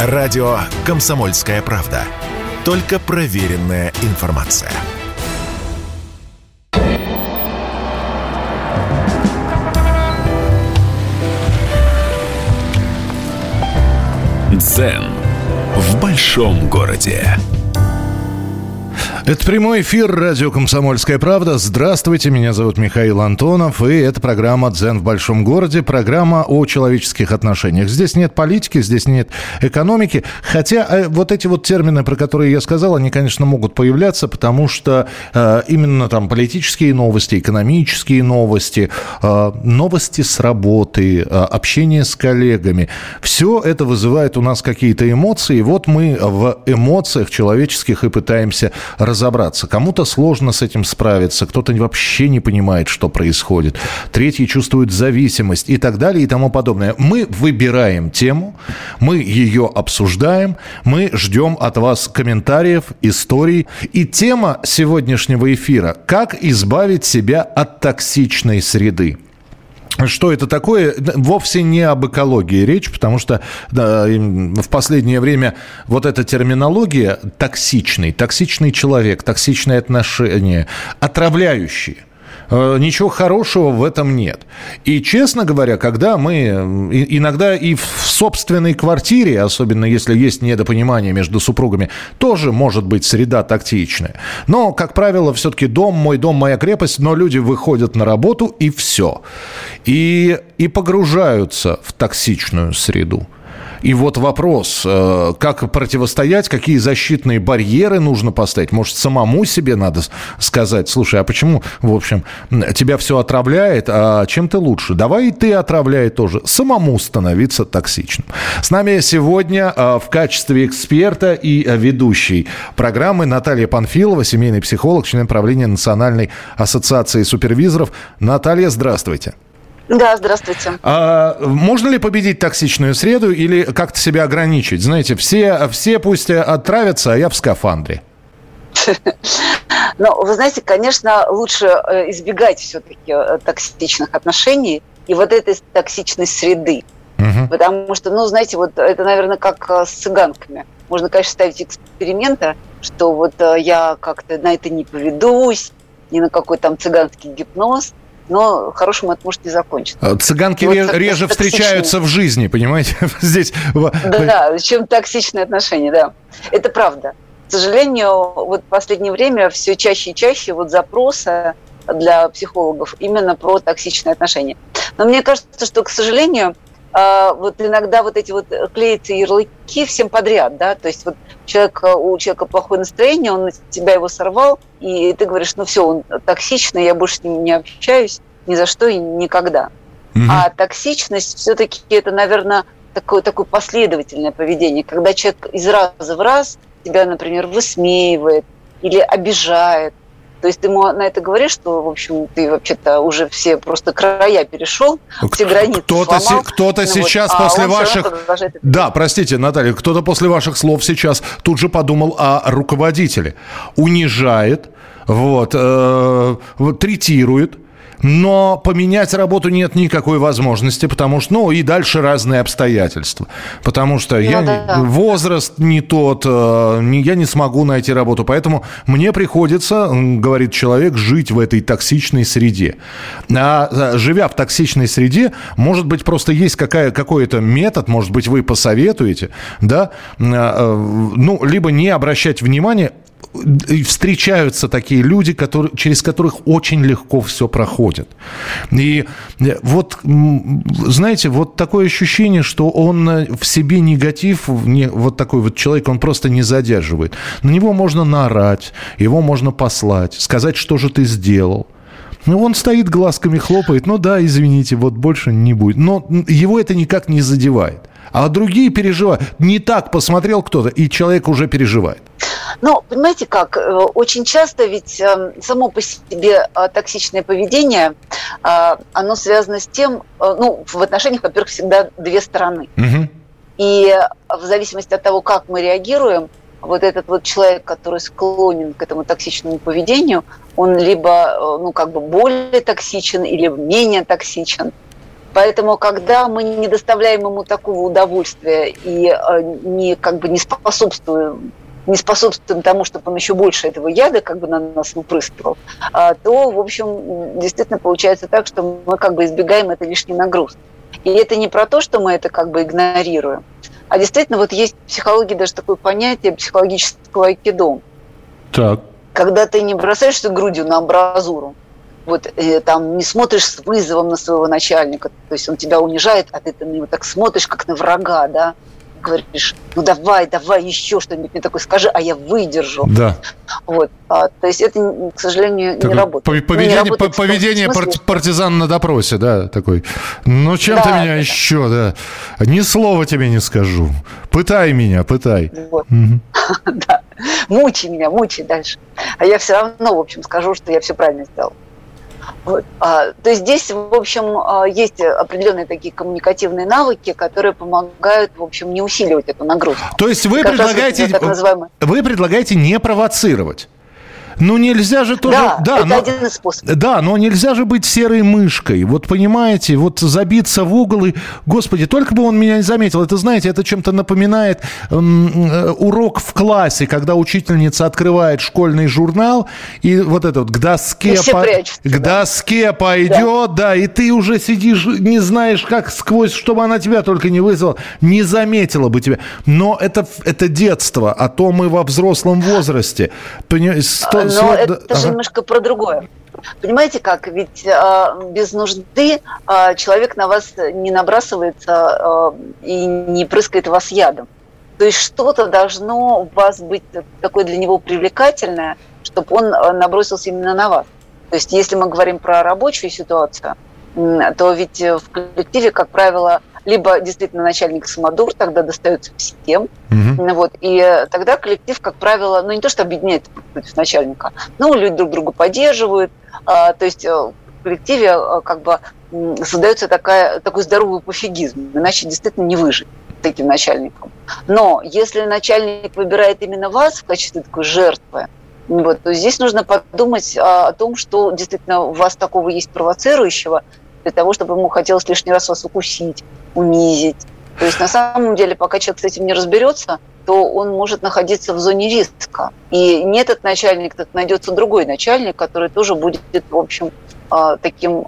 Радио «Комсомольская правда». Только проверенная информация. Дзен в большом городе. Это прямой эфир радио «Комсомольская правда». Здравствуйте, меня зовут Михаил Антонов, и это программа «Дзен в большом городе», программа о человеческих отношениях. Здесь нет политики, здесь нет экономики, хотя э, вот эти вот термины, про которые я сказал, они, конечно, могут появляться, потому что э, именно там политические новости, экономические новости, э, новости с работы, э, общение с коллегами, все это вызывает у нас какие-то эмоции, вот мы в эмоциях человеческих и пытаемся разобраться разобраться. Кому-то сложно с этим справиться, кто-то вообще не понимает, что происходит. Третьи чувствуют зависимость и так далее и тому подобное. Мы выбираем тему, мы ее обсуждаем, мы ждем от вас комментариев, историй. И тема сегодняшнего эфира – как избавить себя от токсичной среды. Что это такое? Вовсе не об экологии речь, потому что да, в последнее время вот эта терминология токсичный, токсичный человек, токсичные отношения, отравляющие. Э, ничего хорошего в этом нет. И, честно говоря, когда мы иногда и в собственной квартире, особенно если есть недопонимание между супругами, тоже может быть среда тактичная. Но, как правило, все-таки дом, мой дом, моя крепость, но люди выходят на работу и все. И, и погружаются в токсичную среду. И вот вопрос, э, как противостоять, какие защитные барьеры нужно поставить? Может, самому себе надо сказать, слушай, а почему, в общем, тебя все отравляет, а чем ты лучше? Давай и ты отравляй тоже. Самому становиться токсичным. С нами сегодня э, в качестве эксперта и ведущей программы Наталья Панфилова, семейный психолог, член правления Национальной ассоциации супервизоров. Наталья, здравствуйте. Да, здравствуйте. А, можно ли победить токсичную среду или как-то себя ограничить? Знаете, все, все пусть отравятся, а я в скафандре. Ну, вы знаете, конечно, лучше э, избегать все-таки э, токсичных отношений и вот этой токсичной среды. Угу. Потому что, ну, знаете, вот это, наверное, как э, с цыганками. Можно, конечно, ставить эксперименты, что вот я как-то на это не поведусь, ни на какой там цыганский гипноз – но хорошим это может не закончиться. А цыганки вот реже токсичные... встречаются в жизни, понимаете? Здесь... Да, чем токсичные отношения, да. Это правда. К сожалению, вот в последнее время все чаще и чаще вот запросы для психологов именно про токсичные отношения. Но мне кажется, что, к сожалению, вот иногда вот эти вот клеятся ярлыки всем подряд, да, то есть вот человек, у человека плохое настроение, он на тебя его сорвал, и ты говоришь, ну все, он токсичный, я больше с ним не общаюсь ни за что и никогда. Угу. А токсичность все-таки это, наверное, такое, такое последовательное поведение, когда человек из раза в раз тебя, например, высмеивает или обижает, то есть ты ему на это говоришь, что, в общем, ты вообще-то уже все просто края перешел, все границы Кто-то, сломал, си- кто-то ну сейчас вот, после а ваших... Да, простите, Наталья, кто-то после ваших слов сейчас тут же подумал о руководителе. Унижает, вот, э, третирует, но поменять работу нет никакой возможности, потому что, ну, и дальше разные обстоятельства. Потому что ну, я, да. возраст не тот, э, я не смогу найти работу. Поэтому мне приходится, говорит человек, жить в этой токсичной среде. А, а живя в токсичной среде, может быть, просто есть какая, какой-то метод, может быть, вы посоветуете, да, э, ну, либо не обращать внимания, встречаются такие люди, которые, через которых очень легко все проходит. И э, вот, знаете, вот такое ощущение, что он э, в себе негатив, не, вот такой вот человек, он просто не задерживает. На него можно наорать, его можно послать, сказать, что же ты сделал. Ну, он стоит, глазками хлопает, ну да, извините, вот больше не будет. Но его это никак не задевает. А другие переживают. Не так посмотрел кто-то, и человек уже переживает. Ну, понимаете как, э, очень часто ведь эм, само по себе э, токсичное поведение, э, оно связано с тем, ну, в отношениях, во-первых, всегда две стороны. Угу. И в зависимости от того, как мы реагируем, вот этот вот человек, который склонен к этому токсичному поведению, он либо, ну, как бы более токсичен или менее токсичен. Поэтому, когда мы не доставляем ему такого удовольствия и не, как бы не способствуем не способствуем тому, чтобы он еще больше этого яда как бы на нас выпрыскивал, а, то, в общем, действительно получается так, что мы как бы избегаем этой лишней нагрузки. И это не про то, что мы это как бы игнорируем, а действительно вот есть в психологии даже такое понятие психологического айкидо. Так. Когда ты не бросаешься грудью на амбразуру, вот э, там не смотришь с вызовом на своего начальника, то есть он тебя унижает, а ты на него так смотришь, как на врага, да, говоришь, ну давай, давай еще что-нибудь мне такое скажи, а я выдержу. Да. Вот. А, то есть это, к сожалению, так, не работает. Поведение, ну, не поведение пар партизан на допросе, да, такой. Ну чем да, ты меня да, еще, да. Ни слова тебе не скажу. Пытай меня, пытай. Вот. Да. Мучи меня, мучи дальше. А я все равно, в общем, скажу, что я все правильно сделал. Вот. А, то есть здесь, в общем, а, есть определенные такие коммуникативные навыки, которые помогают, в общем, не усиливать эту нагрузку. То есть вы предлагаете, называемый... вы предлагаете не провоцировать? Ну нельзя же тоже... Да, да это но, один из способов. Да, но нельзя же быть серой мышкой. Вот понимаете, вот забиться в угол и... Господи, только бы он меня не заметил. Это, знаете, это чем-то напоминает эм, урок в классе, когда учительница открывает школьный журнал, и вот это вот к доске, по... прячутся, к да. доске пойдет, да. да, и ты уже сидишь, не знаешь, как сквозь, чтобы она тебя только не вызвала, не заметила бы тебя. Но это, это детство, а то мы во взрослом возрасте. Понимаете, но Срок, это да, же ага. немножко про другое. Понимаете как? Ведь э, без нужды э, человек на вас не набрасывается э, и не прыскает вас ядом. То есть что-то должно у вас быть такое для него привлекательное, чтобы он набросился именно на вас. То есть если мы говорим про рабочую ситуацию, то ведь в коллективе, как правило, либо действительно начальник самодур, тогда достается всем. Угу. Вот, и тогда коллектив, как правило, ну не то, что объединяет против начальника, но люди друг друга поддерживают. А, то есть э, в коллективе э, как бы создается такая, такой здоровый пофигизм, иначе действительно не выжить таким начальником. Но если начальник выбирает именно вас в качестве такой жертвы, вот, то здесь нужно подумать о том, что действительно у вас такого есть провоцирующего, для того, чтобы ему хотелось лишний раз вас укусить, унизить. То есть на самом деле, пока человек с этим не разберется, то он может находиться в зоне риска. И не этот начальник, так найдется другой начальник, который тоже будет, в общем, а, таким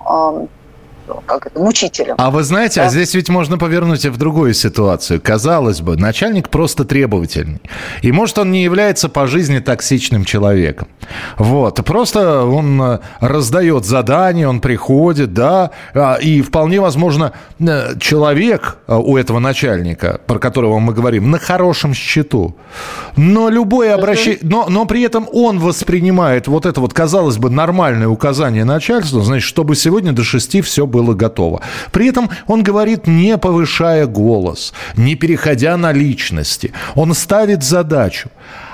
как это, мучителем. А вы знаете, а да? а здесь ведь можно повернуть и в другую ситуацию. Казалось бы, начальник просто требовательный. И может он не является по жизни токсичным человеком. Вот. Просто он э, раздает задания, он приходит, да, а, и вполне возможно э, человек э, у этого начальника, про которого мы говорим, на хорошем счету. Но любое обращение, но, но при этом он воспринимает вот это вот, казалось бы, нормальное указание начальства, значит, чтобы сегодня до шести все было было готово. При этом он говорит, не повышая голос, не переходя на личности. Он ставит задачу.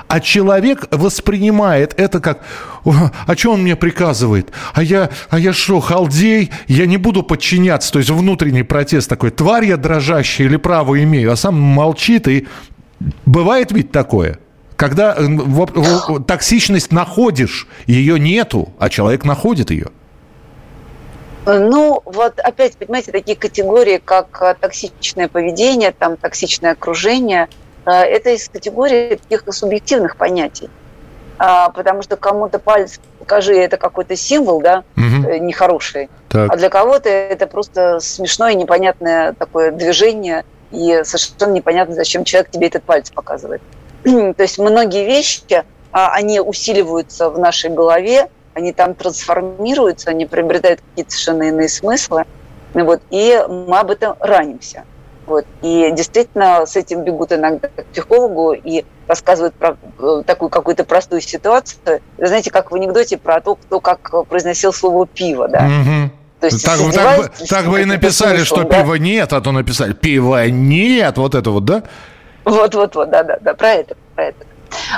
А человек воспринимает это как, а что он мне приказывает? А я, а я что, халдей? Я не буду подчиняться. То есть внутренний протест такой, тварь я дрожащая или право имею, а сам молчит. И бывает ведь такое? Когда э, токсичность находишь, ее нету, а человек находит ее. Ну, вот опять, понимаете, такие категории, как э, токсичное поведение, там, токсичное окружение, э, это из категории таких субъективных понятий. А, потому что кому-то палец покажи, это какой-то символ, да, угу. нехороший. Так. А для кого-то это просто смешное, непонятное такое движение, и совершенно непонятно, зачем человек тебе этот палец показывает. То есть многие вещи, а, они усиливаются в нашей голове, они там трансформируются, они приобретают какие-то совершенно иные смыслы, вот, и мы об этом ранимся. Вот. И действительно с этим бегут иногда к психологу и рассказывают про э, такую какую-то простую ситуацию. Вы знаете, как в анекдоте про то, кто как произносил слово «пиво». Да? Угу. То есть, так, так, бы, так бы и написали, смыслом, что да? пива нет, а то написали пива нет, вот это вот, да? Вот-вот-вот, да-да-да, про это, про это.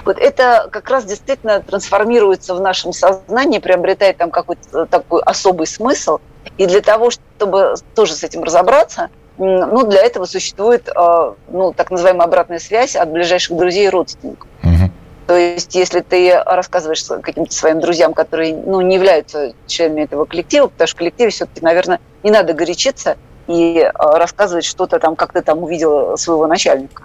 Вот это как раз действительно трансформируется в нашем сознании, приобретает там какой-то такой особый смысл. И для того, чтобы тоже с этим разобраться, ну, для этого существует э, ну, так называемая обратная связь от ближайших друзей и родственников. Угу. То есть, если ты рассказываешь каким-то своим друзьям, которые ну, не являются членами этого коллектива, потому что в коллективе все-таки, наверное, не надо горячиться, и э, рассказывать что-то там, как ты там увидела своего начальника.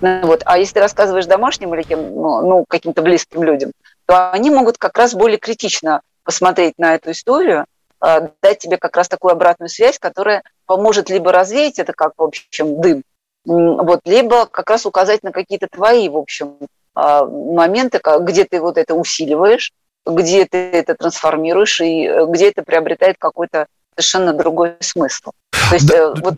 Ну, вот. А если рассказываешь домашним или кем, ну, ну, каким-то близким людям, то они могут как раз более критично посмотреть на эту историю, э, дать тебе как раз такую обратную связь, которая поможет либо развеять это как, в общем, дым, вот, либо как раз указать на какие-то твои, в общем, э, моменты, где ты вот это усиливаешь, где ты это трансформируешь и э, где это приобретает какой-то совершенно другой смысл. То есть да, вот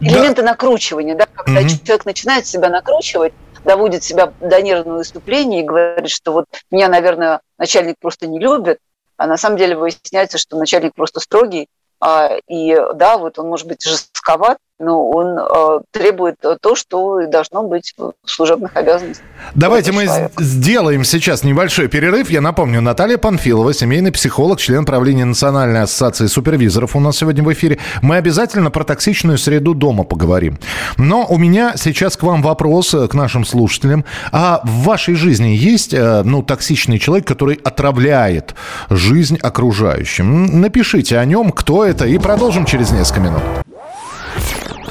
элементы да. накручивания, да, когда угу. человек начинает себя накручивать, доводит себя до нервного выступления и говорит, что вот меня, наверное, начальник просто не любит, а на самом деле выясняется, что начальник просто строгий, а, и да, вот он может быть жестковат, но он э, требует то, что должно быть в служебных обязанностях. Давайте мы человека. сделаем сейчас небольшой перерыв. Я напомню, Наталья Панфилова, семейный психолог, член правления Национальной ассоциации супервизоров у нас сегодня в эфире. Мы обязательно про токсичную среду дома поговорим. Но у меня сейчас к вам вопрос, э, к нашим слушателям. А в вашей жизни есть э, ну, токсичный человек, который отравляет жизнь окружающим? Напишите о нем, кто это, и продолжим через несколько минут.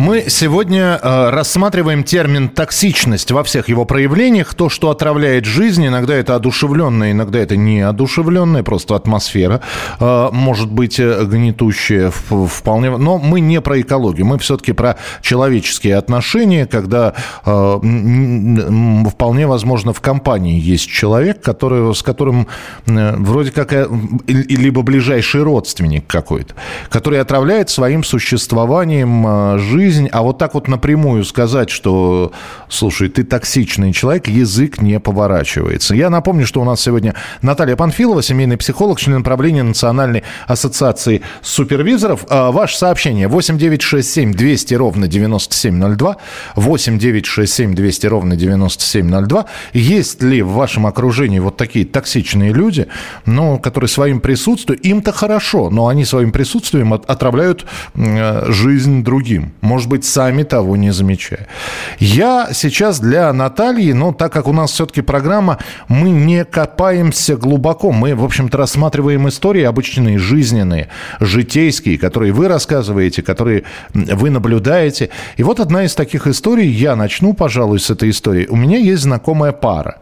Мы сегодня э, рассматриваем термин токсичность во всех его проявлениях. То, что отравляет жизнь, иногда это одушевленное, иногда это не одушевленное, просто атмосфера э, может быть э, гнетущая вполне. Но мы не про экологию, мы все-таки про человеческие отношения, когда э, вполне возможно в компании есть человек, который, с которым э, вроде как э, либо ближайший родственник какой-то, который отравляет своим существованием э, жизнь жизнь, а вот так вот напрямую сказать, что, слушай, ты токсичный человек, язык не поворачивается. Я напомню, что у нас сегодня Наталья Панфилова, семейный психолог, член правления Национальной ассоциации супервизоров. А, ваше сообщение 8967 200 ровно 9702, 8967 200 ровно 9702. Есть ли в вашем окружении вот такие токсичные люди, ну, которые своим присутствием, им-то хорошо, но они своим присутствием отравляют жизнь другим. Может может быть, сами того не замечая. Я сейчас для Натальи, ну, так как у нас все-таки программа, мы не копаемся глубоко. Мы, в общем-то, рассматриваем истории обычные, жизненные, житейские, которые вы рассказываете, которые вы наблюдаете. И вот одна из таких историй, я начну, пожалуй, с этой истории. У меня есть знакомая пара.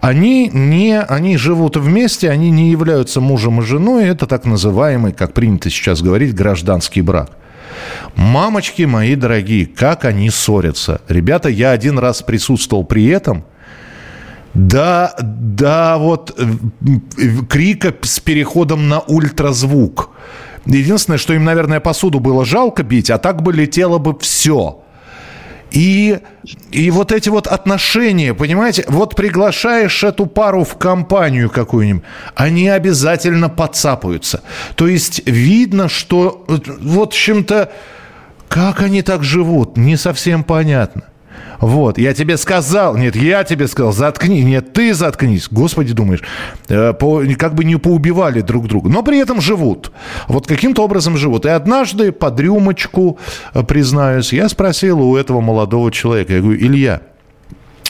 Они, не, они живут вместе, они не являются мужем и женой. Это так называемый, как принято сейчас говорить, гражданский брак. Мамочки мои дорогие, как они ссорятся. Ребята, я один раз присутствовал при этом. Да, да, вот э, крика с переходом на ультразвук. Единственное, что им, наверное, посуду было жалко бить, а так бы летело бы все. И, и вот эти вот отношения, понимаете, вот приглашаешь эту пару в компанию какую-нибудь, они обязательно подцапаются. То есть видно, что вот чем-то, как они так живут, не совсем понятно. Вот, я тебе сказал, нет, я тебе сказал, заткни, нет, ты заткнись. Господи, думаешь, э, по, как бы не поубивали друг друга, но при этом живут. Вот каким-то образом живут. И однажды под рюмочку, э, признаюсь, я спросил у этого молодого человека, я говорю, Илья,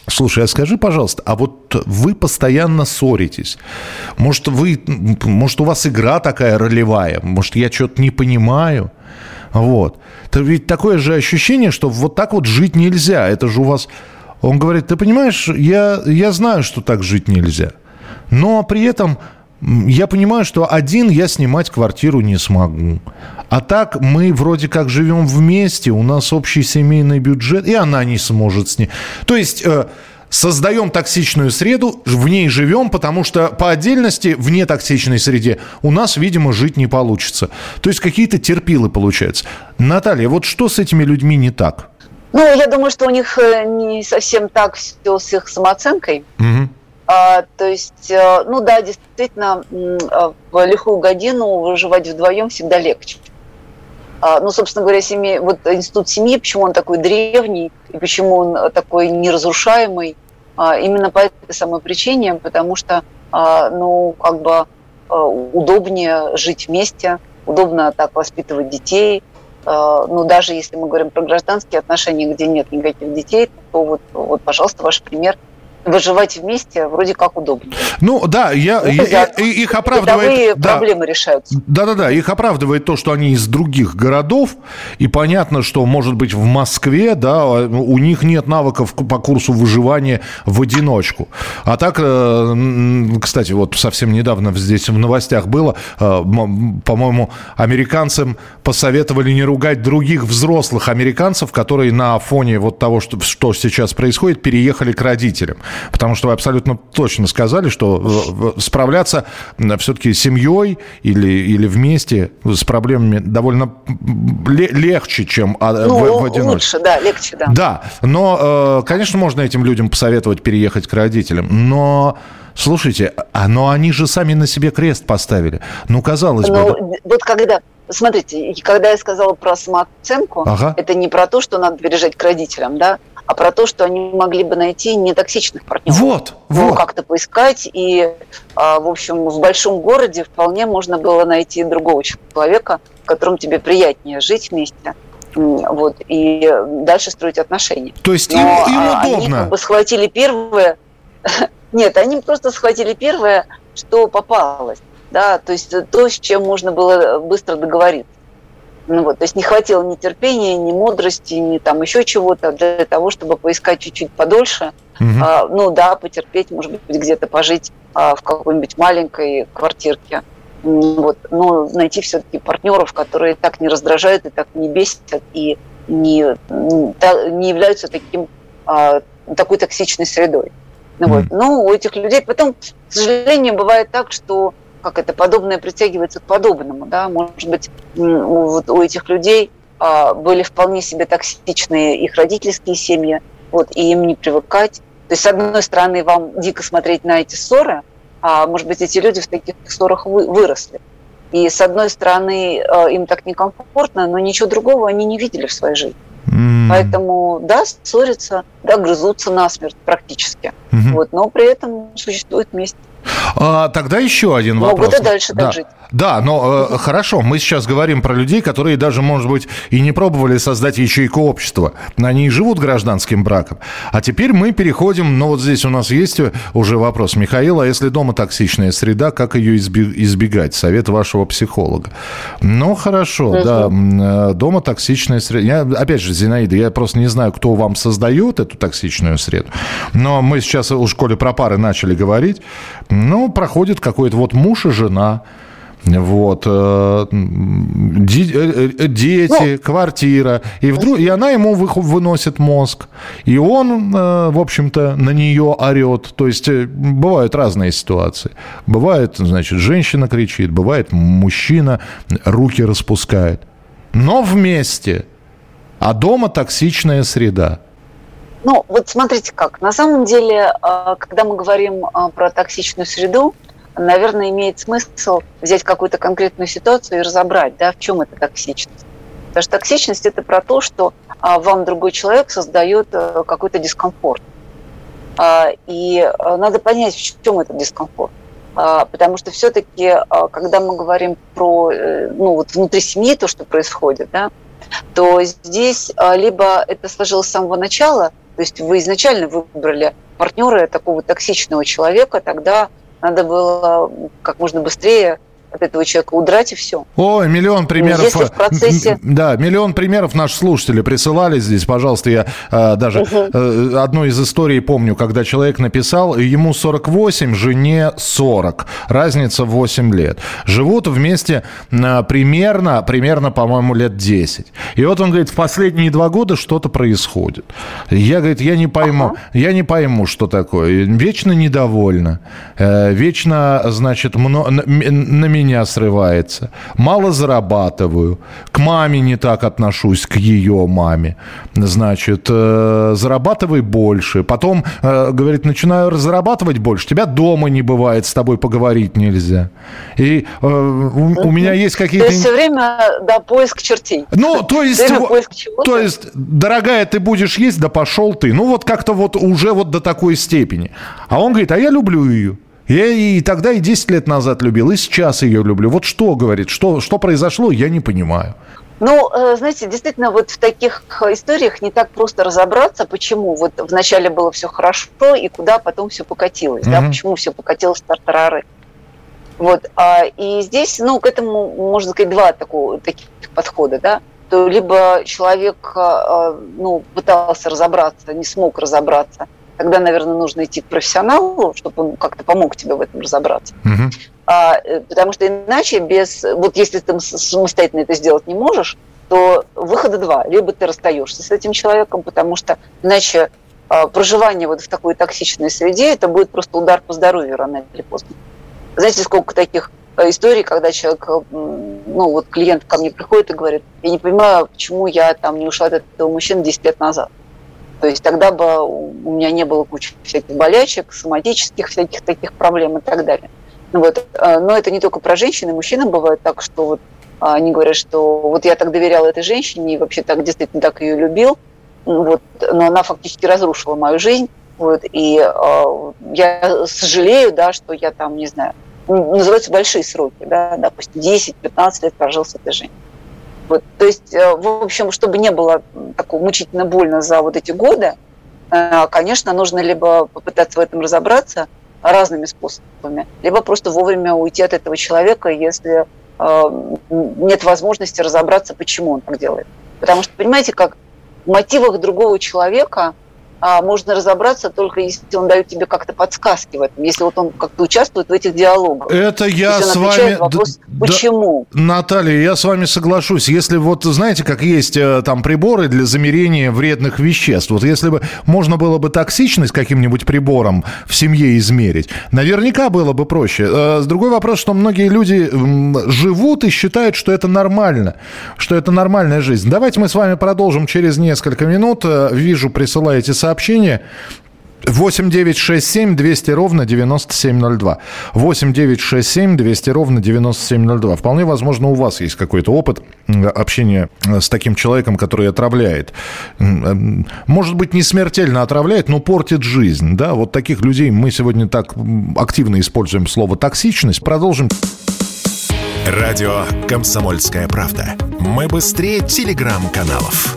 Слушай, а скажи, пожалуйста, а вот вы постоянно ссоритесь. Может, вы, может, у вас игра такая ролевая? Может, я что-то не понимаю? Вот. Это ведь такое же ощущение, что вот так вот жить нельзя. Это же у вас... Он говорит, ты понимаешь, я, я знаю, что так жить нельзя. Но при этом я понимаю, что один я снимать квартиру не смогу. А так мы вроде как живем вместе, у нас общий семейный бюджет, и она не сможет с ней. То есть... Э, создаем токсичную среду, в ней живем, потому что по отдельности, в нетоксичной среде, у нас, видимо, жить не получится. То есть какие-то терпилы получаются. Наталья, вот что с этими людьми не так? Ну, я думаю, что у них э, не совсем так все с их самооценкой. Угу. А, то есть, э, ну да, действительно, в лихую годину выживать вдвоем всегда легче. А, ну, собственно говоря, семьи, вот институт семьи, почему он такой древний и почему он такой неразрушаемый, а, именно по этой самой причине, потому что, а, ну, как бы удобнее жить вместе, удобно так воспитывать детей. Ну, даже если мы говорим про гражданские отношения, где нет никаких детей, то вот, вот пожалуйста, ваш пример – выживать вместе вроде как удобно. Ну да, я, ну, я, их оправдывает... Да, проблемы решаются. Да-да-да, их оправдывает то, что они из других городов, и понятно, что, может быть, в Москве, да, у них нет навыков по курсу выживания в одиночку. А так, э, кстати, вот совсем недавно здесь в новостях было, э, по-моему, американцам посоветовали не ругать других взрослых американцев, которые на фоне вот того, что, что сейчас происходит, переехали к родителям. Потому что вы абсолютно точно сказали, что справляться все-таки с семьей или, или вместе с проблемами довольно легче, чем а, ну, в, в одиночку. Лучше, да, легче, да. Да, но, э, конечно, можно этим людям посоветовать переехать к родителям, но... Слушайте, а но они же сами на себе крест поставили. Ну, казалось но, бы... Вот когда Смотрите, когда я сказала про самооценку, ага. это не про то, что надо переезжать к родителям, да, а про то, что они могли бы найти нетоксичных партнеров. Вот, ну, вот. как-то поискать. И, а, в общем, в большом городе вполне можно было найти другого человека, с которым тебе приятнее жить вместе. Вот, и дальше строить отношения. То есть им, им удобно? Они как бы схватили первое... Нет, они просто схватили первое, что попалось. Да, то есть то, с чем можно было быстро договориться. Ну, вот, то есть не хватило ни терпения, ни мудрости, ни там еще чего-то для того, чтобы поискать чуть-чуть подольше. Угу. А, ну да, потерпеть, может быть, где-то пожить а, в какой-нибудь маленькой квартирке. Вот, но найти все-таки партнеров, которые так не раздражают и так не бесят и не, не являются таким, а, такой токсичной средой. Ну, вот. Но у этих людей потом, к сожалению, бывает так, что как это подобное притягивается к подобному, да, может быть, вот у этих людей а, были вполне себе токсичные их родительские семьи, вот, и им не привыкать. То есть, с одной стороны, вам дико смотреть на эти ссоры, а может быть, эти люди в таких ссорах вы, выросли. И с одной стороны, а, им так некомфортно, но ничего другого они не видели в своей жизни. Mm. Поэтому, да, ссорятся, да, грызутся насмерть практически. Mm-hmm. Вот, но при этом существуют вместе. А, тогда еще один Могут вопрос. Могут и дальше да. так жить. Да, но э, хорошо, мы сейчас говорим про людей, которые даже, может быть, и не пробовали создать ячейку общества. Они и живут гражданским браком. А теперь мы переходим, ну вот здесь у нас есть уже вопрос. Михаил, а если дома токсичная среда, как ее избегать? Совет вашего психолога. Ну, хорошо, угу. да, э, дома токсичная среда. Я, опять же, Зинаида, я просто не знаю, кто вам создает эту токсичную среду, но мы сейчас в школе про пары начали говорить. Ну, проходит какой-то вот муж и жена, вот, э, э, э, дети, ну, квартира, и вдруг, и она ему выносит мозг, и он, в общем-то, на нее орет. То есть бывают разные ситуации. Бывает, значит, женщина кричит, бывает мужчина руки распускает. Но вместе. А дома токсичная среда. Ну, вот смотрите как. На самом деле, когда мы говорим про токсичную среду, наверное, имеет смысл взять какую-то конкретную ситуацию и разобрать, да, в чем эта токсичность. Потому что токсичность – это про то, что а, вам другой человек создает а, какой-то дискомфорт. А, и а, надо понять, в чем этот дискомфорт. А, потому что все-таки, а, когда мы говорим про э, ну, вот внутри семьи то, что происходит, да, то здесь а, либо это сложилось с самого начала, то есть вы изначально выбрали партнера такого токсичного человека, тогда надо было как можно быстрее от этого человека удрать и все. Ой, миллион примеров. Если в процессе... Да, миллион примеров наши слушатели присылали здесь. Пожалуйста, я э, даже угу. э, одну из историй помню, когда человек написал, ему 48, жене 40. Разница в 8 лет. Живут вместе э, примерно, примерно, по-моему, лет 10. И вот он говорит, в последние два года что-то происходит. Я, говорит, я не пойму, ага. я не пойму, что такое. Вечно недовольна. Э, вечно, значит, мно, на, на меня срывается, мало зарабатываю, к маме не так отношусь, к ее маме. Значит, э, зарабатывай больше. Потом, э, говорит, начинаю зарабатывать больше, тебя дома не бывает, с тобой поговорить нельзя. И э, у, у меня есть какие-то... То есть все время, да, поиск чертей. Ну, то есть, то есть, дорогая, ты будешь есть, да пошел ты. Ну, вот как-то вот уже вот до такой степени. А он говорит, а я люблю ее. Я и тогда, и 10 лет назад любил, и сейчас ее люблю. Вот что, говорит, что, что произошло, я не понимаю. Ну, э, знаете, действительно, вот в таких историях не так просто разобраться, почему вот вначале было все хорошо, и куда потом все покатилось, mm-hmm. да, почему все покатилось в тартарары. Вот, а, и здесь, ну, к этому можно сказать два такого, таких подхода, да, то либо человек, а, ну, пытался разобраться, не смог разобраться, тогда, наверное, нужно идти к профессионалу, чтобы он как-то помог тебе в этом разобраться. Угу. А, э, потому что иначе без... Вот если ты самостоятельно это сделать не можешь, то выхода два. Либо ты расстаешься с этим человеком, потому что иначе а, проживание вот в такой токсичной среде, это будет просто удар по здоровью рано или поздно. Знаете, сколько таких э, историй, когда человек, э, ну вот клиент ко мне приходит и говорит, я не понимаю, почему я там не ушла от этого мужчины 10 лет назад. То есть тогда бы у меня не было кучи всяких болячек, соматических всяких таких проблем и так далее. Ну, вот. Э, но это не только про женщин, и мужчинам бывает так, что вот они говорят, что вот я так доверял этой женщине и вообще так действительно так ее любил, вот, но она фактически разрушила мою жизнь, вот, и э, я сожалею, да, что я там, не знаю, называются большие сроки, да, допустим, 10-15 лет прожил с этой женщиной. Вот, то есть, э, в общем, чтобы не было такого мучительно больно за вот эти годы, э, конечно, нужно либо попытаться в этом разобраться разными способами, либо просто вовремя уйти от этого человека, если э, нет возможности разобраться, почему он так делает. Потому что, понимаете, как в мотивах другого человека – можно разобраться только если он дает тебе как-то подсказки в этом, если вот он как-то участвует в этих диалогах. Это я с вами... Вопрос, почему? Да, Наталья, я с вами соглашусь. Если вот, знаете, как есть э, там приборы для замерения вредных веществ, вот если бы можно было бы токсичность каким-нибудь прибором в семье измерить, наверняка было бы проще. Э, другой вопрос, что многие люди живут и считают, что это нормально, что это нормальная жизнь. Давайте мы с вами продолжим через несколько минут. Э, вижу, присылаете сообщения сообщение. 8 9 6 7 200 ровно 9702. 8 9 6 7 200 ровно 9702. Вполне возможно, у вас есть какой-то опыт общения э, с таким человеком, который отравляет. Может быть, не смертельно отравляет, но портит жизнь. Да? Вот таких людей мы сегодня так активно используем слово «токсичность». Продолжим. Радио «Комсомольская правда». Мы быстрее телеграм-каналов.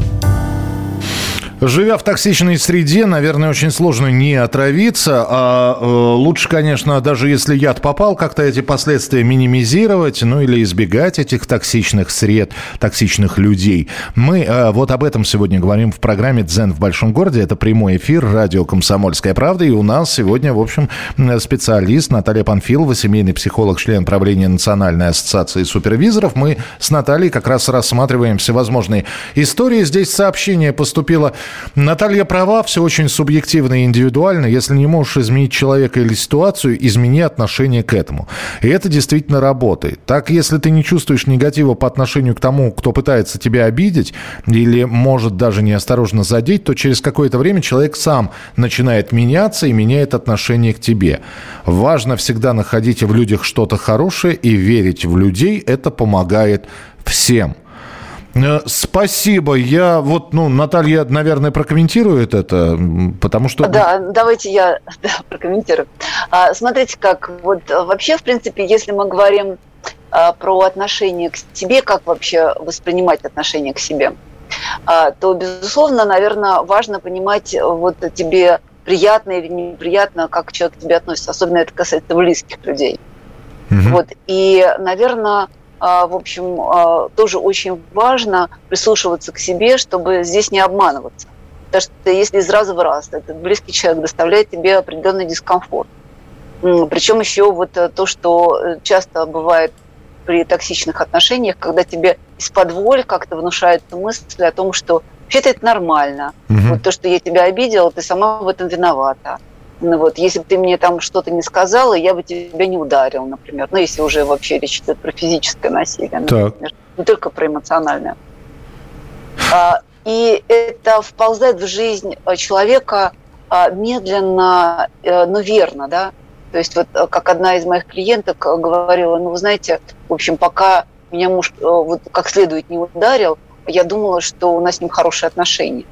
Живя в токсичной среде, наверное, очень сложно не отравиться, а э, лучше, конечно, даже если яд попал, как-то эти последствия минимизировать, ну или избегать этих токсичных сред, токсичных людей. Мы э, вот об этом сегодня говорим в программе «Дзен в большом городе». Это прямой эфир, радио «Комсомольская правда». И у нас сегодня, в общем, специалист Наталья Панфилова, семейный психолог, член правления Национальной ассоциации супервизоров. Мы с Натальей как раз рассматриваем всевозможные истории. Здесь сообщение поступило Наталья права, все очень субъективно и индивидуально. Если не можешь изменить человека или ситуацию, измени отношение к этому. И это действительно работает. Так, если ты не чувствуешь негатива по отношению к тому, кто пытается тебя обидеть или может даже неосторожно задеть, то через какое-то время человек сам начинает меняться и меняет отношение к тебе. Важно всегда находить в людях что-то хорошее и верить в людей. Это помогает всем. Э, спасибо. Я вот, ну, Наталья, наверное, прокомментирует это, потому что... Да, давайте я да, прокомментирую. А, смотрите, как вот вообще, в принципе, если мы говорим а, про отношение к себе, как вообще воспринимать отношение к себе, а, то, безусловно, наверное, важно понимать, вот тебе приятно или неприятно, как человек к тебе относится. Особенно это касается близких людей. Угу. Вот. И, наверное, в общем, а, тоже очень важно прислушиваться к себе, чтобы здесь не обманываться. Потому что если из раза в раз этот близкий человек доставляет тебе определенный дискомфорт, причем еще вот э, то, что э, часто бывает при токсичных отношениях, когда тебе из-под воль как-то внушается мысль о том, что вообще-то это нормально. Угу. Вот то, что я тебя обидела, ты сама в этом виновата. Ну вот, если бы ты мне там что-то не сказала, я бы тебя не ударил, например. Ну, если уже вообще речь идет про физическое насилие, например. Так. Не только про эмоциональное. А, и это вползает в жизнь человека а, медленно, э, но верно, да. То есть вот э, как одна из моих клиенток говорила, ну, вы знаете, в общем, пока меня муж э, вот как следует не ударил, я думала, что у нас с ним хорошие отношения.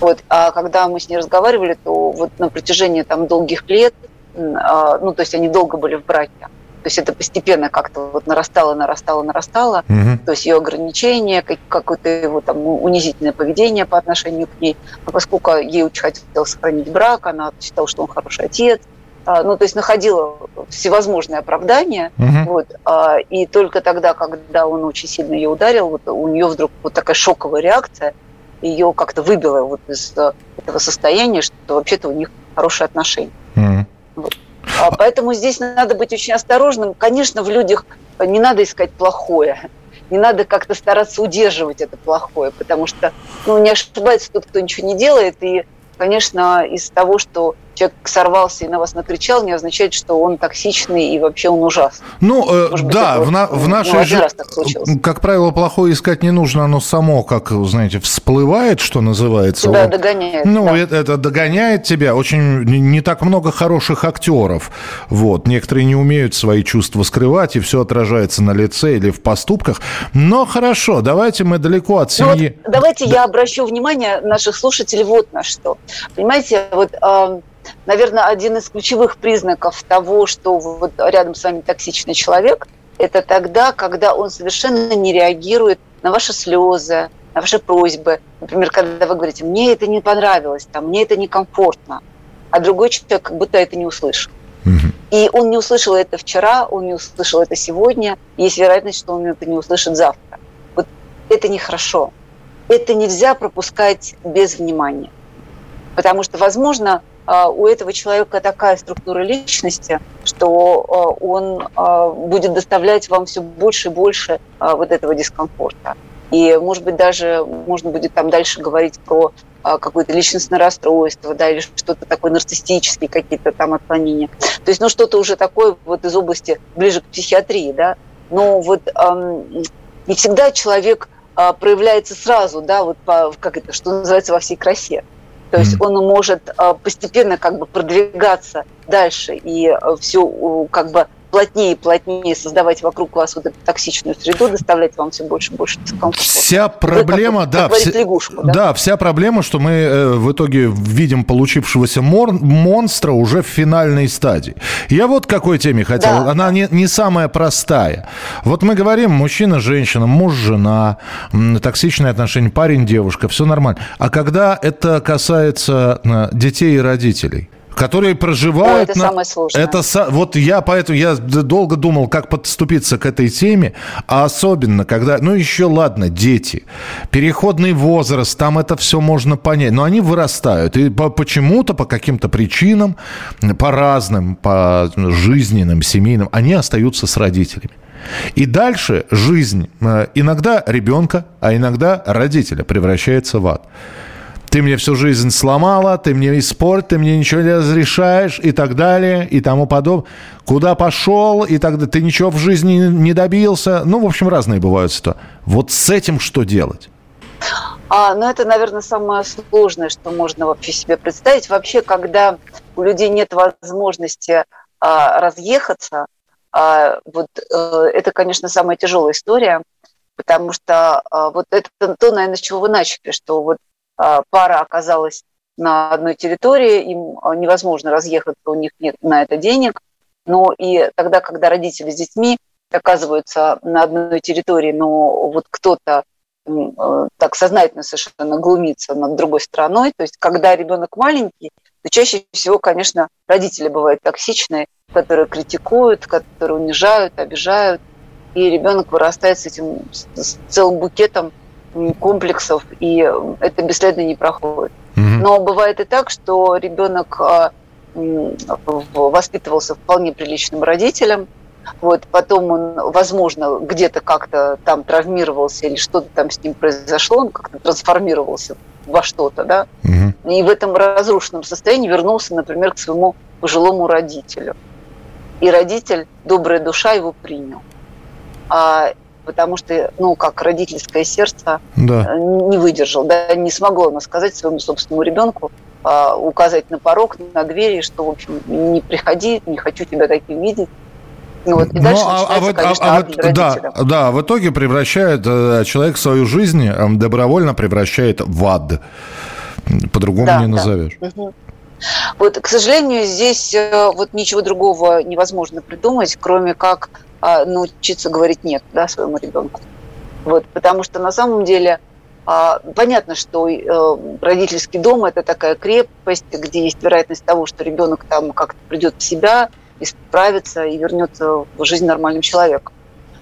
Вот. А когда мы с ней разговаривали, то вот на протяжении там долгих лет, а, ну, то есть они долго были в браке, то есть это постепенно как-то вот нарастало, нарастало, нарастало. Угу. То есть ее ограничения, какое-то его там унизительное поведение по отношению к ней. Но поскольку ей очень хотелось сохранить брак, она считала, что он хороший отец. А, ну, то есть находила всевозможные оправдания. Угу. Вот, а, и только тогда, когда он очень сильно ее ударил, вот у нее вдруг вот такая шоковая реакция, ее как-то выбило вот из э, этого состояния, что вообще-то у них хорошие отношения. Угу. Вот. А поэтому здесь надо быть очень осторожным. Конечно, в людях не надо искать плохое. Не надо как-то стараться удерживать это плохое, потому что ну, не ошибается тот, кто ничего не делает. И, конечно, из того, что человек сорвался и на вас накричал, не означает, что он токсичный и вообще он ужасный. Ну, э, быть, да, в, на, в ну, нашей жизни, как правило, плохое искать не нужно, оно само, как, знаете, всплывает, что называется. Да, вот. догоняет. Ну, да. Это, это догоняет тебя. Очень не так много хороших актеров. Вот. Некоторые не умеют свои чувства скрывать, и все отражается на лице или в поступках. Но хорошо, давайте мы далеко от семьи. Ну, вот давайте да. я обращу внимание наших слушателей вот на что. Понимаете, вот э, наверное, один из ключевых признаков того, что вот рядом с вами токсичный человек, это тогда, когда он совершенно не реагирует на ваши слезы, на ваши просьбы. Например, когда вы говорите, мне это не понравилось, там, мне это некомфортно, а другой человек как будто это не услышал. И он не услышал это вчера, он не услышал это сегодня. Есть вероятность, что он это не услышит завтра. Вот это нехорошо. Это нельзя пропускать без внимания. Потому что, возможно, у этого человека такая структура личности, что а, он а, будет доставлять вам все больше и больше вот этого дискомфорта. И, может быть, даже можно будет там дальше говорить про какое-то личностное расстройство, да, или что-то такое нарциссические какие-то там отклонения. То есть, ну, что-то уже такое вот из области ближе к психиатрии, да. Но вот эм, не всегда человек проявляется сразу, да, вот по, как это, что называется, во всей красе. То есть он может а, постепенно как бы продвигаться дальше и а, все как бы плотнее и плотнее создавать вокруг вас вот эту токсичную среду, доставлять вам все больше и больше дискомфорта. Вся проблема, как, да, как вся, лягушку, да, да, вся проблема, что мы э, в итоге видим получившегося мор, монстра уже в финальной стадии. Я вот какой теме хотел, да. она не, не самая простая. Вот мы говорим, мужчина, женщина, муж, жена, токсичные отношения, парень, девушка, все нормально. А когда это касается э, детей и родителей – которые проживают... О, это на... самое сложное. Это вот я поэтому я долго думал, как подступиться к этой теме, а особенно, когда, ну еще ладно, дети, переходный возраст, там это все можно понять, но они вырастают, и по, почему-то, по каким-то причинам, по разным, по жизненным, семейным, они остаются с родителями. И дальше жизнь э, иногда ребенка, а иногда родителя превращается в ад ты мне всю жизнь сломала, ты мне испорт, ты мне ничего не разрешаешь и так далее и тому подобное. Куда пошел и тогда ты ничего в жизни не добился. Ну, в общем, разные бывают ситуации. Вот с этим что делать? А, ну, это, наверное, самое сложное, что можно вообще себе представить. Вообще, когда у людей нет возможности а, разъехаться, а, вот э, это, конечно, самая тяжелая история, потому что а, вот это то, наверное, с чего вы начали, что вот а, пара оказалась на одной территории, им а, невозможно разъехаться, у них нет на это денег. Но и тогда, когда родители с детьми оказываются на одной территории, но вот кто-то э, так сознательно совершенно глумится над другой стороной, то есть когда ребенок маленький, то чаще всего, конечно, родители бывают токсичные, которые критикуют, которые унижают, обижают, и ребенок вырастает с этим с целым букетом комплексов, и это бесследно не проходит. Угу. Но бывает и так, что ребенок а, воспитывался вполне приличным родителем, Вот, потом он, возможно, где-то как-то там травмировался или что-то там с ним произошло, он как-то трансформировался во что-то, да, угу. и в этом разрушенном состоянии вернулся, например, к своему пожилому родителю. И родитель, добрая душа, его принял. А, потому что, ну, как родительское сердце да. не выдержал, да, не смогло оно сказать своему собственному ребенку, а, указать на порог, на двери, что, в общем, не приходи, не хочу тебя таким видеть. Ну, вот, и дальше ну, а, а, конечно, а, а, вот, да, да, в итоге превращает э, человек свою жизнь, э, добровольно превращает в ад. По-другому да, не назовешь. Да. Угу. Вот, к сожалению, здесь э, вот ничего другого невозможно придумать, кроме как научиться говорить нет да, своему ребенку. Вот, потому что на самом деле а, понятно, что э, родительский дом это такая крепость, где есть вероятность того, что ребенок там как-то придет в себя, исправится и вернется в жизнь нормальным человеком.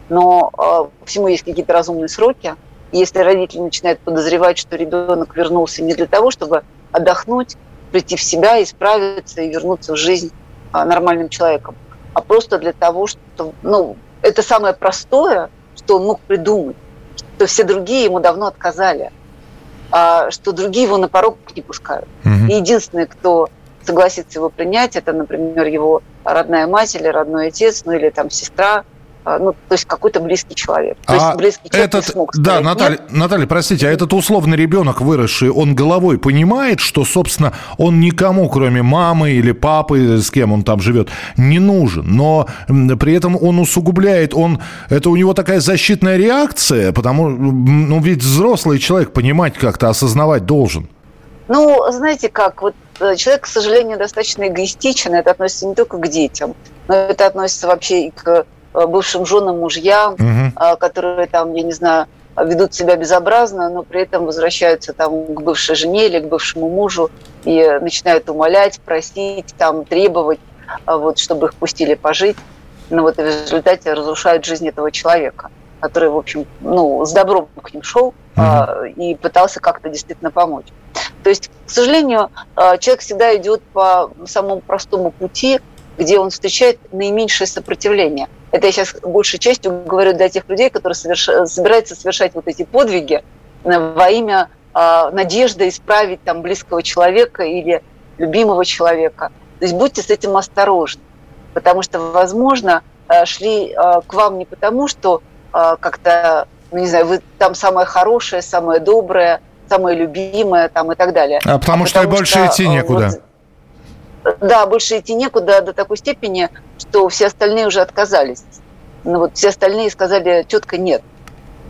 Но э, всему есть какие-то разумные сроки. Если родитель начинает подозревать, что ребенок вернулся не для того, чтобы отдохнуть, прийти в себя, исправиться и вернуться в жизнь нормальным человеком, а просто для того, что ну, это самое простое, что он мог придумать, что все другие ему давно отказали, а, что другие его на порог не пускают. Угу. И единственный, кто согласится его принять, это, например, его родная мать или родной отец, ну или там сестра, ну, то есть какой-то близкий человек. То а есть близкий человек этот, смог сказать, Да, Наталья, нет? Наталья, простите, а этот условный ребенок, выросший, он головой понимает, что, собственно, он никому, кроме мамы или папы, с кем он там живет, не нужен. Но при этом он усугубляет, он, это у него такая защитная реакция, потому, ну, ведь взрослый человек понимать как-то, осознавать должен. Ну, знаете как, вот э, человек, к сожалению, достаточно эгоистичен, это относится не только к детям, но это относится вообще и к Э, бывшим женам, мужьям, угу. которые там, я не знаю, ведут себя безобразно, но при этом возвращаются там к бывшей жене или к бывшему мужу и начинают умолять, просить, там, требовать, а, вот, чтобы их пустили пожить. Но вот в результате разрушают жизнь этого человека, который, в общем, ну, с добром к ним шел uh и пытался как-то действительно помочь. То есть, к сожалению, человек всегда идет по самому простому пути, где он встречает наименьшее сопротивление. Это я сейчас большей частью говорю для тех людей, которые соверш... собираются совершать вот эти подвиги во имя э, надежды исправить там близкого человека или любимого человека. То есть будьте с этим осторожны, потому что, возможно, э, шли э, к вам не потому, что э, как-то, ну, не знаю, вы там самое хорошее, самое доброе, самое любимое там и так далее. А потому, а что потому больше что, идти э, некуда. Вот, да, больше идти некуда до такой степени, что все остальные уже отказались. Ну, вот все остальные сказали четко нет.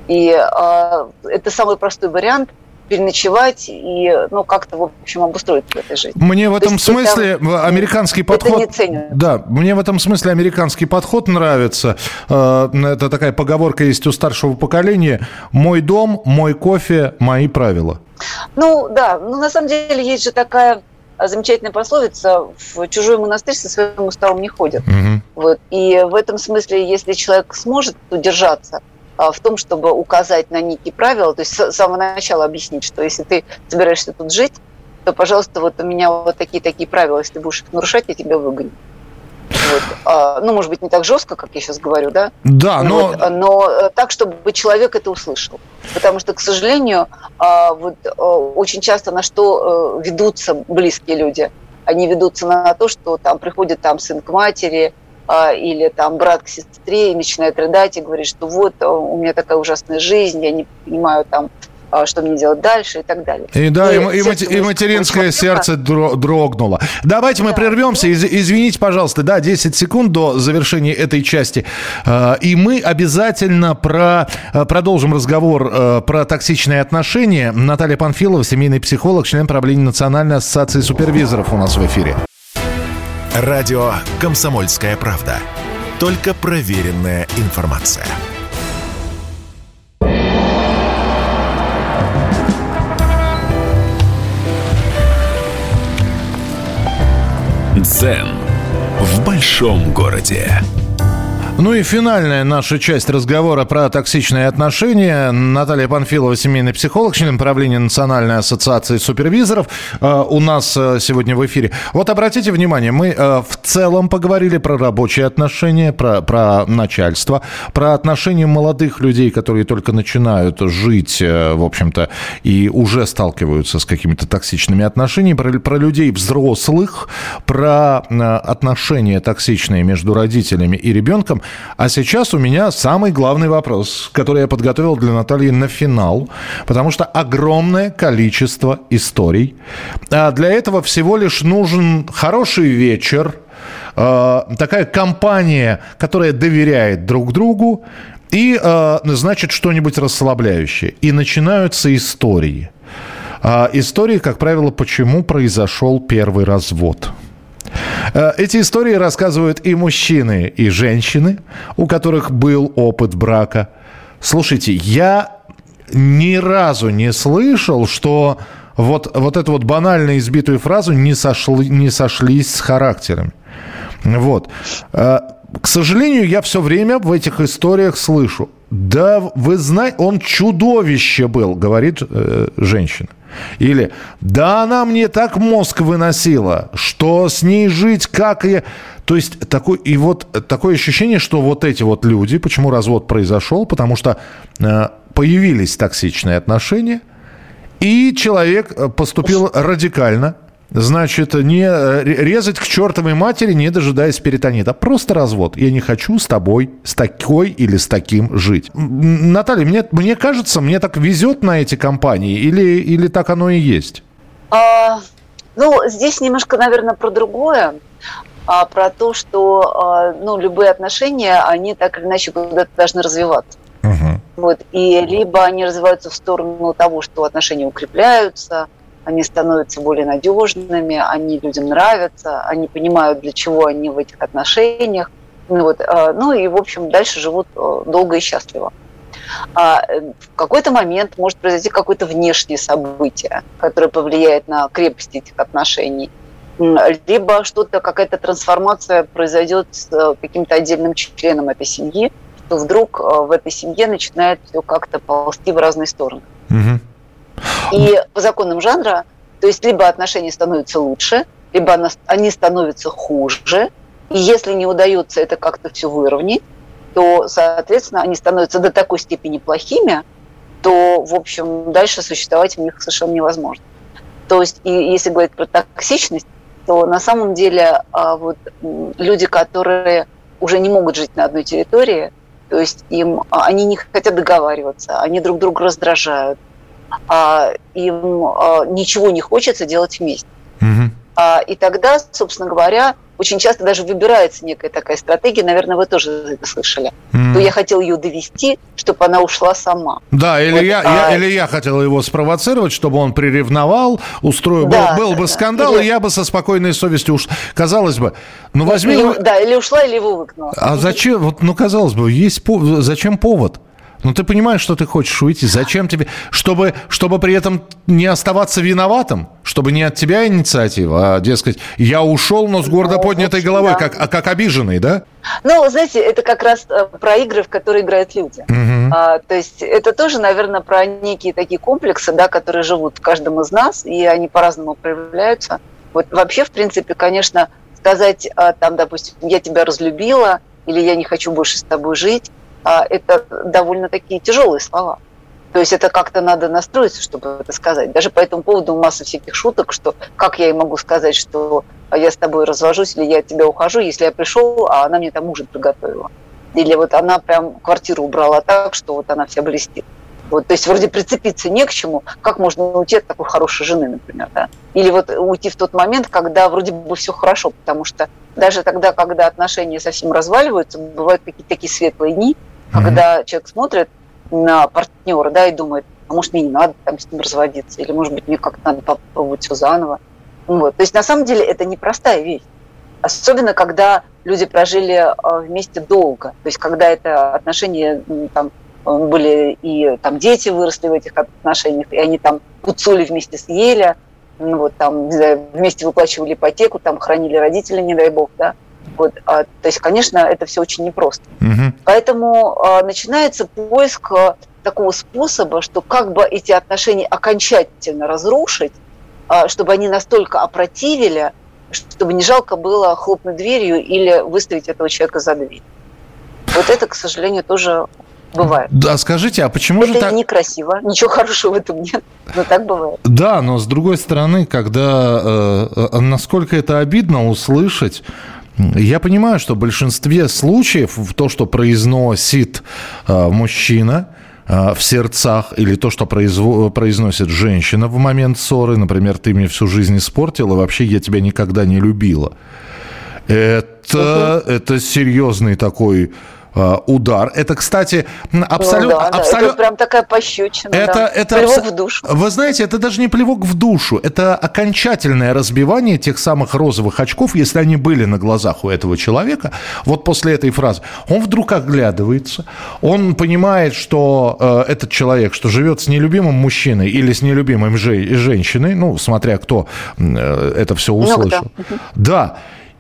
И э, это самый простой вариант переночевать и ну как-то в общем обустроиться в этой жизни. Мне в этом смысле это, американский подход. Не. Да, мне в этом смысле американский подход нравится. Э, это такая поговорка есть у старшего поколения: "Мой дом, мой кофе, мои правила". Ну да, ну на самом деле есть же такая замечательная пословица «в чужой монастырь со своим уставом не ходят». Угу. Вот. И в этом смысле, если человек сможет удержаться а, в том, чтобы указать на некие правила, то есть с самого начала объяснить, что если ты собираешься тут жить, то, пожалуйста, вот у меня вот такие-такие правила, если ты будешь их нарушать, я тебя выгоню. Вот. А, ну, может быть, не так жестко, как я сейчас говорю, да? Да, но... Вот, но э, так, чтобы человек это услышал. Потому что, к сожалению, а, вот, э, очень часто на что э, ведутся близкие люди? Они ведутся на то, что там приходит там сын к матери, а, или там брат к сестре и начинает рыдать и говорит, что вот у меня такая ужасная жизнь, я не понимаю там, что мне делать дальше и так далее. И да, и, и, и, и материнское сердце дрогнуло. Давайте мы да. прервемся. Из, извините, пожалуйста, да, 10 секунд до завершения этой части. А, и мы обязательно про, а, продолжим разговор про токсичные отношения. Наталья Панфилова, семейный психолог, член правления Национальной ассоциации супервизоров у нас в эфире. Радио «Комсомольская правда». Только проверенная информация. Дзен в большом городе. Ну и финальная наша часть разговора про токсичные отношения. Наталья Панфилова, семейный психолог, член правления Национальной ассоциации супервизоров, э, у нас э, сегодня в эфире. Вот обратите внимание, мы э, в целом поговорили про рабочие отношения, про, про начальство, про отношения молодых людей, которые только начинают жить, в общем-то, и уже сталкиваются с какими-то токсичными отношениями, про, про людей взрослых, про отношения токсичные между родителями и ребенком. А сейчас у меня самый главный вопрос, который я подготовил для Натальи на финал, потому что огромное количество историй. А для этого всего лишь нужен хороший вечер, э, такая компания, которая доверяет друг другу, и, э, значит, что-нибудь расслабляющее. И начинаются истории. Э, истории, как правило, почему произошел первый развод – эти истории рассказывают и мужчины, и женщины, у которых был опыт брака. Слушайте, я ни разу не слышал, что вот, вот эту вот банально избитую фразу не, сошли, не сошлись с характерами. Вот. Э, к сожалению, я все время в этих историях слышу. Да, вы знаете, он чудовище был, говорит э, женщина. Или «Да она мне так мозг выносила, что с ней жить как я...» То есть такой, и вот такое ощущение, что вот эти вот люди, почему развод произошел, потому что э, появились токсичные отношения, и человек э, поступил радикально, Значит, не э, резать к чертовой матери, не дожидаясь перитонита. Просто развод. Я не хочу с тобой, с такой или с таким жить. Наталья, мне, мне кажется, мне так везет на эти компании или, или так оно и есть? А, ну, здесь немножко, наверное, про другое. А, про то, что а, ну, любые отношения, они так или иначе куда-то должны развиваться. Угу. Вот, и либо они развиваются в сторону того, что отношения укрепляются, они становятся более надежными, они людям нравятся, они понимают, для чего они в этих отношениях. Ну, вот, э, ну и, в общем, дальше живут э, долго и счастливо. А э, в какой-то момент может произойти какое-то внешнее событие, которое повлияет на крепость этих отношений. Либо что-то, какая-то трансформация произойдет с каким-то отдельным членом этой семьи, что вдруг в этой семье начинает все как-то ползти в разные стороны. Угу. И по законам жанра, то есть либо отношения становятся лучше, либо они становятся хуже. И если не удается это как-то все выровнять, то, соответственно, они становятся до такой степени плохими, то, в общем, дальше существовать в них совершенно невозможно. То есть, и если говорить про токсичность, то на самом деле а, вот, люди, которые уже не могут жить на одной территории, то есть им, а, они не хотят договариваться, они друг друга раздражают, им а, ничего не хочется делать вместе. Угу. А, и тогда, собственно говоря, очень часто даже выбирается некая такая стратегия, наверное, вы тоже это слышали. Mm. То я хотел ее довести, чтобы она ушла сама. Да, или, вот, я, а... я, или я хотел его спровоцировать, чтобы он приревновал, устроил, да, был, был да, бы скандал, или... и я бы со спокойной совестью уж, казалось бы, ну возьми... Или, да, или ушла, или его выкнула. А зачем, вот, ну казалось бы, есть зачем повод? Ну, ты понимаешь, что ты хочешь уйти. Зачем тебе? Чтобы, чтобы при этом не оставаться виноватым? Чтобы не от тебя инициатива, а, дескать, я ушел, но с гордо ну, поднятой головой, да. как, а как обиженный, да? Ну, знаете, это как раз э, про игры, в которые играют люди. Угу. А, то есть это тоже, наверное, про некие такие комплексы, да, которые живут в каждом из нас, и они по-разному проявляются. Вот вообще, в принципе, конечно, сказать, а, там, допустим, я тебя разлюбила, или я не хочу больше с тобой жить, это довольно такие тяжелые слова. То есть это как-то надо настроиться, чтобы это сказать. Даже по этому поводу масса всяких шуток, что как я ей могу сказать, что я с тобой развожусь или я от тебя ухожу, если я пришел, а она мне там ужин приготовила. Или вот она прям квартиру убрала так, что вот она вся блестит. Вот, то есть вроде прицепиться не к чему, как можно уйти от такой хорошей жены, например, да? Или вот уйти в тот момент, когда вроде бы все хорошо, потому что даже тогда, когда отношения совсем разваливаются, бывают какие-то такие светлые дни, Mm-hmm. Когда человек смотрит на партнера, да, и думает, а может, мне не надо там с ним разводиться, или, может быть, мне как-то надо попробовать все заново. Вот. То есть, на самом деле, это непростая вещь. Особенно, когда люди прожили а, вместе долго. То есть, когда это отношения там, были, и там дети выросли в этих отношениях, и они там куцули вместе съели, ну, вот, там, знаю, вместе выплачивали ипотеку, там хранили родители, не дай бог, да. Вот, а, то есть, конечно, это все очень непросто. Угу. Поэтому а, начинается поиск а, такого способа, что как бы эти отношения окончательно разрушить, а, чтобы они настолько опротивили, чтобы не жалко было хлопнуть дверью или выставить этого человека за дверь. Вот это, к сожалению, тоже бывает. Да, скажите, а почему это же так... Это некрасиво, ничего хорошего в этом нет, но так бывает. Да, но с другой стороны, когда... Э, э насколько это обидно услышать я понимаю, что в большинстве случаев то, что произносит э, мужчина, э, в сердцах или то, что произво- произносит женщина в момент ссоры, например, ты мне всю жизнь испортила, вообще я тебя никогда не любила. Это, угу. это серьезный такой удар. Это, кстати, абсолютно... Ну, да, абсолют... Это прям такая пощечина. Это, да. это плевок абс... в душу. Вы знаете, это даже не плевок в душу. Это окончательное разбивание тех самых розовых очков, если они были на глазах у этого человека. Вот после этой фразы. Он вдруг оглядывается. Он понимает, что э, этот человек, что живет с нелюбимым мужчиной или с нелюбимым же... женщиной, ну, смотря кто э, это все услышал. Ну, да. да.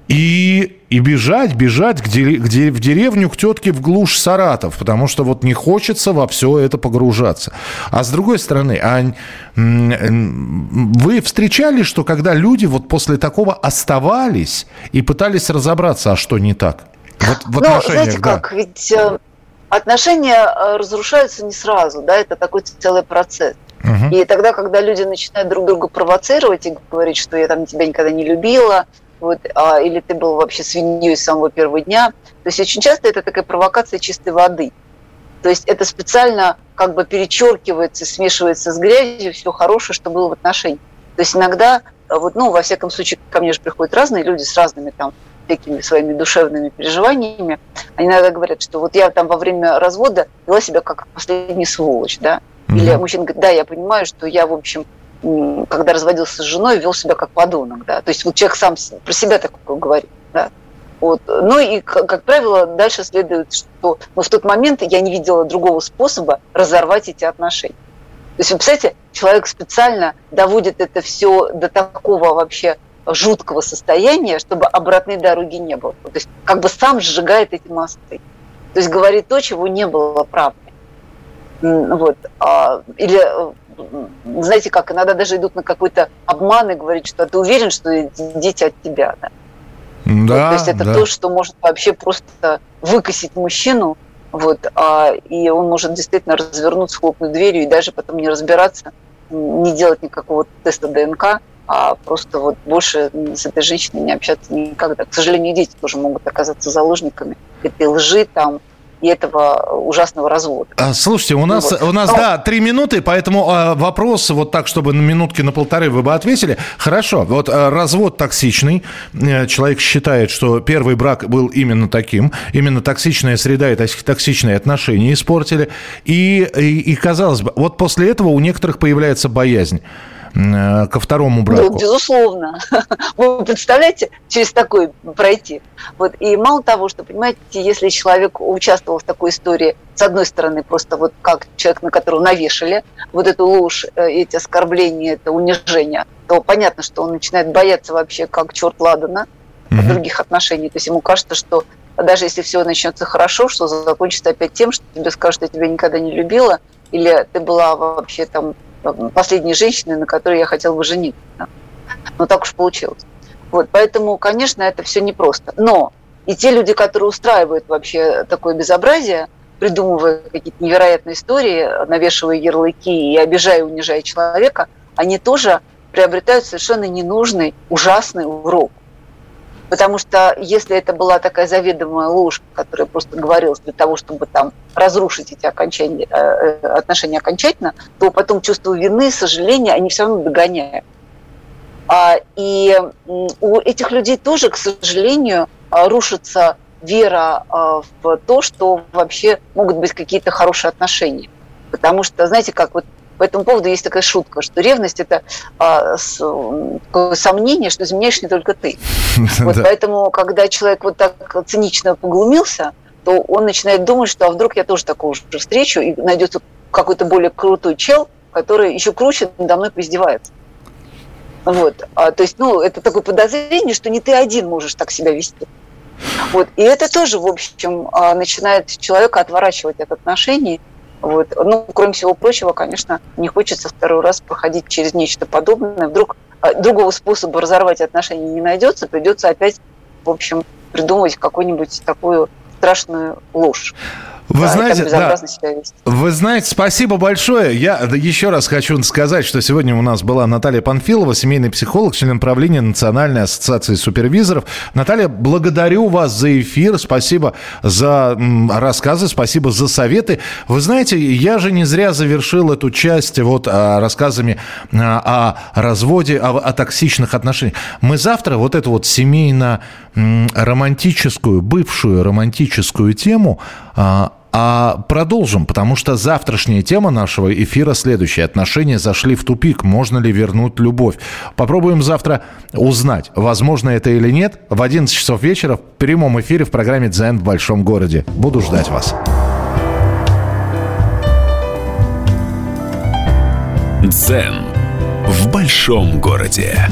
И, и бежать, бежать где, где, в деревню к тетке в глушь Саратов, потому что вот не хочется во все это погружаться. А с другой стороны, а, вы встречали, что когда люди вот после такого оставались и пытались разобраться, а что не так? Вот, в ну, знаете да. как, ведь э, отношения э, разрушаются не сразу, да, это такой целый процесс. Угу. И тогда, когда люди начинают друг друга провоцировать и говорить, что я там тебя никогда не любила, вот, а, или ты был вообще свиньей с самого первого дня. То есть очень часто это такая провокация чистой воды. То есть это специально как бы перечеркивается, смешивается с грязью все хорошее, что было в отношении. То есть иногда, вот, ну, во всяком случае, ко мне же приходят разные люди с разными там такими своими душевными переживаниями. Они иногда говорят, что вот я там во время развода вела себя как последний сволочь, да. Или mm-hmm. мужчина говорит, да, я понимаю, что я, в общем, когда разводился с женой, вел себя как подонок, да. То есть вот человек сам про себя такое говорит, да. Вот. Ну и, как правило, дальше следует, что ну, в тот момент я не видела другого способа разорвать эти отношения. То есть, вы представляете, человек специально доводит это все до такого вообще жуткого состояния, чтобы обратной дороги не было. То есть как бы сам сжигает эти мосты. То есть говорит то, чего не было правды. Вот. А, или знаете как, иногда даже идут на какой-то обман и говорят, что ты уверен, что дети от тебя. Да? Да, вот, то есть это да. то, что может вообще просто выкосить мужчину, вот, а, и он может действительно развернуться, хлопнуть дверью и даже потом не разбираться, не делать никакого теста ДНК, а просто вот больше с этой женщиной не общаться никогда. К сожалению, дети тоже могут оказаться заложниками этой лжи, там, и этого ужасного развода. А, слушайте, у нас, вот. у нас Но... да, три минуты, поэтому э, вопрос вот так, чтобы на минутки на полторы вы бы ответили. Хорошо, вот э, развод токсичный. Э, человек считает, что первый брак был именно таким. Именно токсичная среда и токсичные отношения испортили. И, и, и казалось бы, вот после этого у некоторых появляется боязнь. Э, ко второму браку? Ну, безусловно. Вы представляете, через такой пройти. Вот. И мало того, что, понимаете, если человек участвовал в такой истории, с одной стороны, просто вот как человек, на которого навешали вот эту ложь, э, эти оскорбления, это унижение, то понятно, что он начинает бояться вообще как черт ладана mm-hmm. других отношений. То есть ему кажется, что даже если все начнется хорошо, что закончится опять тем, что тебе скажут, я тебя никогда не любила, или ты была вообще там последней женщины, на которой я хотела бы жениться. Но так уж получилось. Вот, поэтому, конечно, это все непросто. Но и те люди, которые устраивают вообще такое безобразие, придумывая какие-то невероятные истории, навешивая ярлыки и обижая и унижая человека, они тоже приобретают совершенно ненужный, ужасный урок. Потому что если это была такая заведомая ложь, которая просто говорилась для того, чтобы там разрушить эти окончания, э, э, отношения окончательно, то потом чувство вины, сожаления, они все равно догоняют. А, и у этих людей тоже, к сожалению, а, рушится вера а, в то, что вообще могут быть какие-то хорошие отношения. Потому что, знаете, как вот по этому поводу есть такая шутка, что ревность – это а, с, такое сомнение, что изменяешь не только ты. Вот поэтому, когда человек вот так цинично поглумился, то он начинает думать, что а вдруг я тоже такого же встречу, и найдется какой-то более крутой чел, который еще круче надо мной поиздевается. Вот. А, то есть, ну, это такое подозрение, что не ты один можешь так себя вести. Вот. И это тоже, в общем, а, начинает человека отворачивать от отношений. Вот. Ну, кроме всего прочего, конечно, не хочется второй раз проходить через нечто подобное. Вдруг а, другого способа разорвать отношения не найдется, придется опять, в общем, придумывать какую-нибудь такую страшную ложь. Вы да, знаете, да, вы знаете, спасибо большое. Я еще раз хочу сказать, что сегодня у нас была Наталья Панфилова, семейный психолог, член правления Национальной ассоциации супервизоров. Наталья, благодарю вас за эфир, спасибо за рассказы, спасибо за советы. Вы знаете, я же не зря завершил эту часть вот а, рассказами а, о разводе, о, о токсичных отношениях. Мы завтра вот эту вот семейно-романтическую, бывшую романтическую тему а продолжим, потому что завтрашняя тема нашего эфира следующая. Отношения зашли в тупик. Можно ли вернуть любовь? Попробуем завтра узнать, возможно это или нет. В 11 часов вечера в прямом эфире в программе «Дзен в большом городе». Буду ждать вас. «Дзен в большом городе».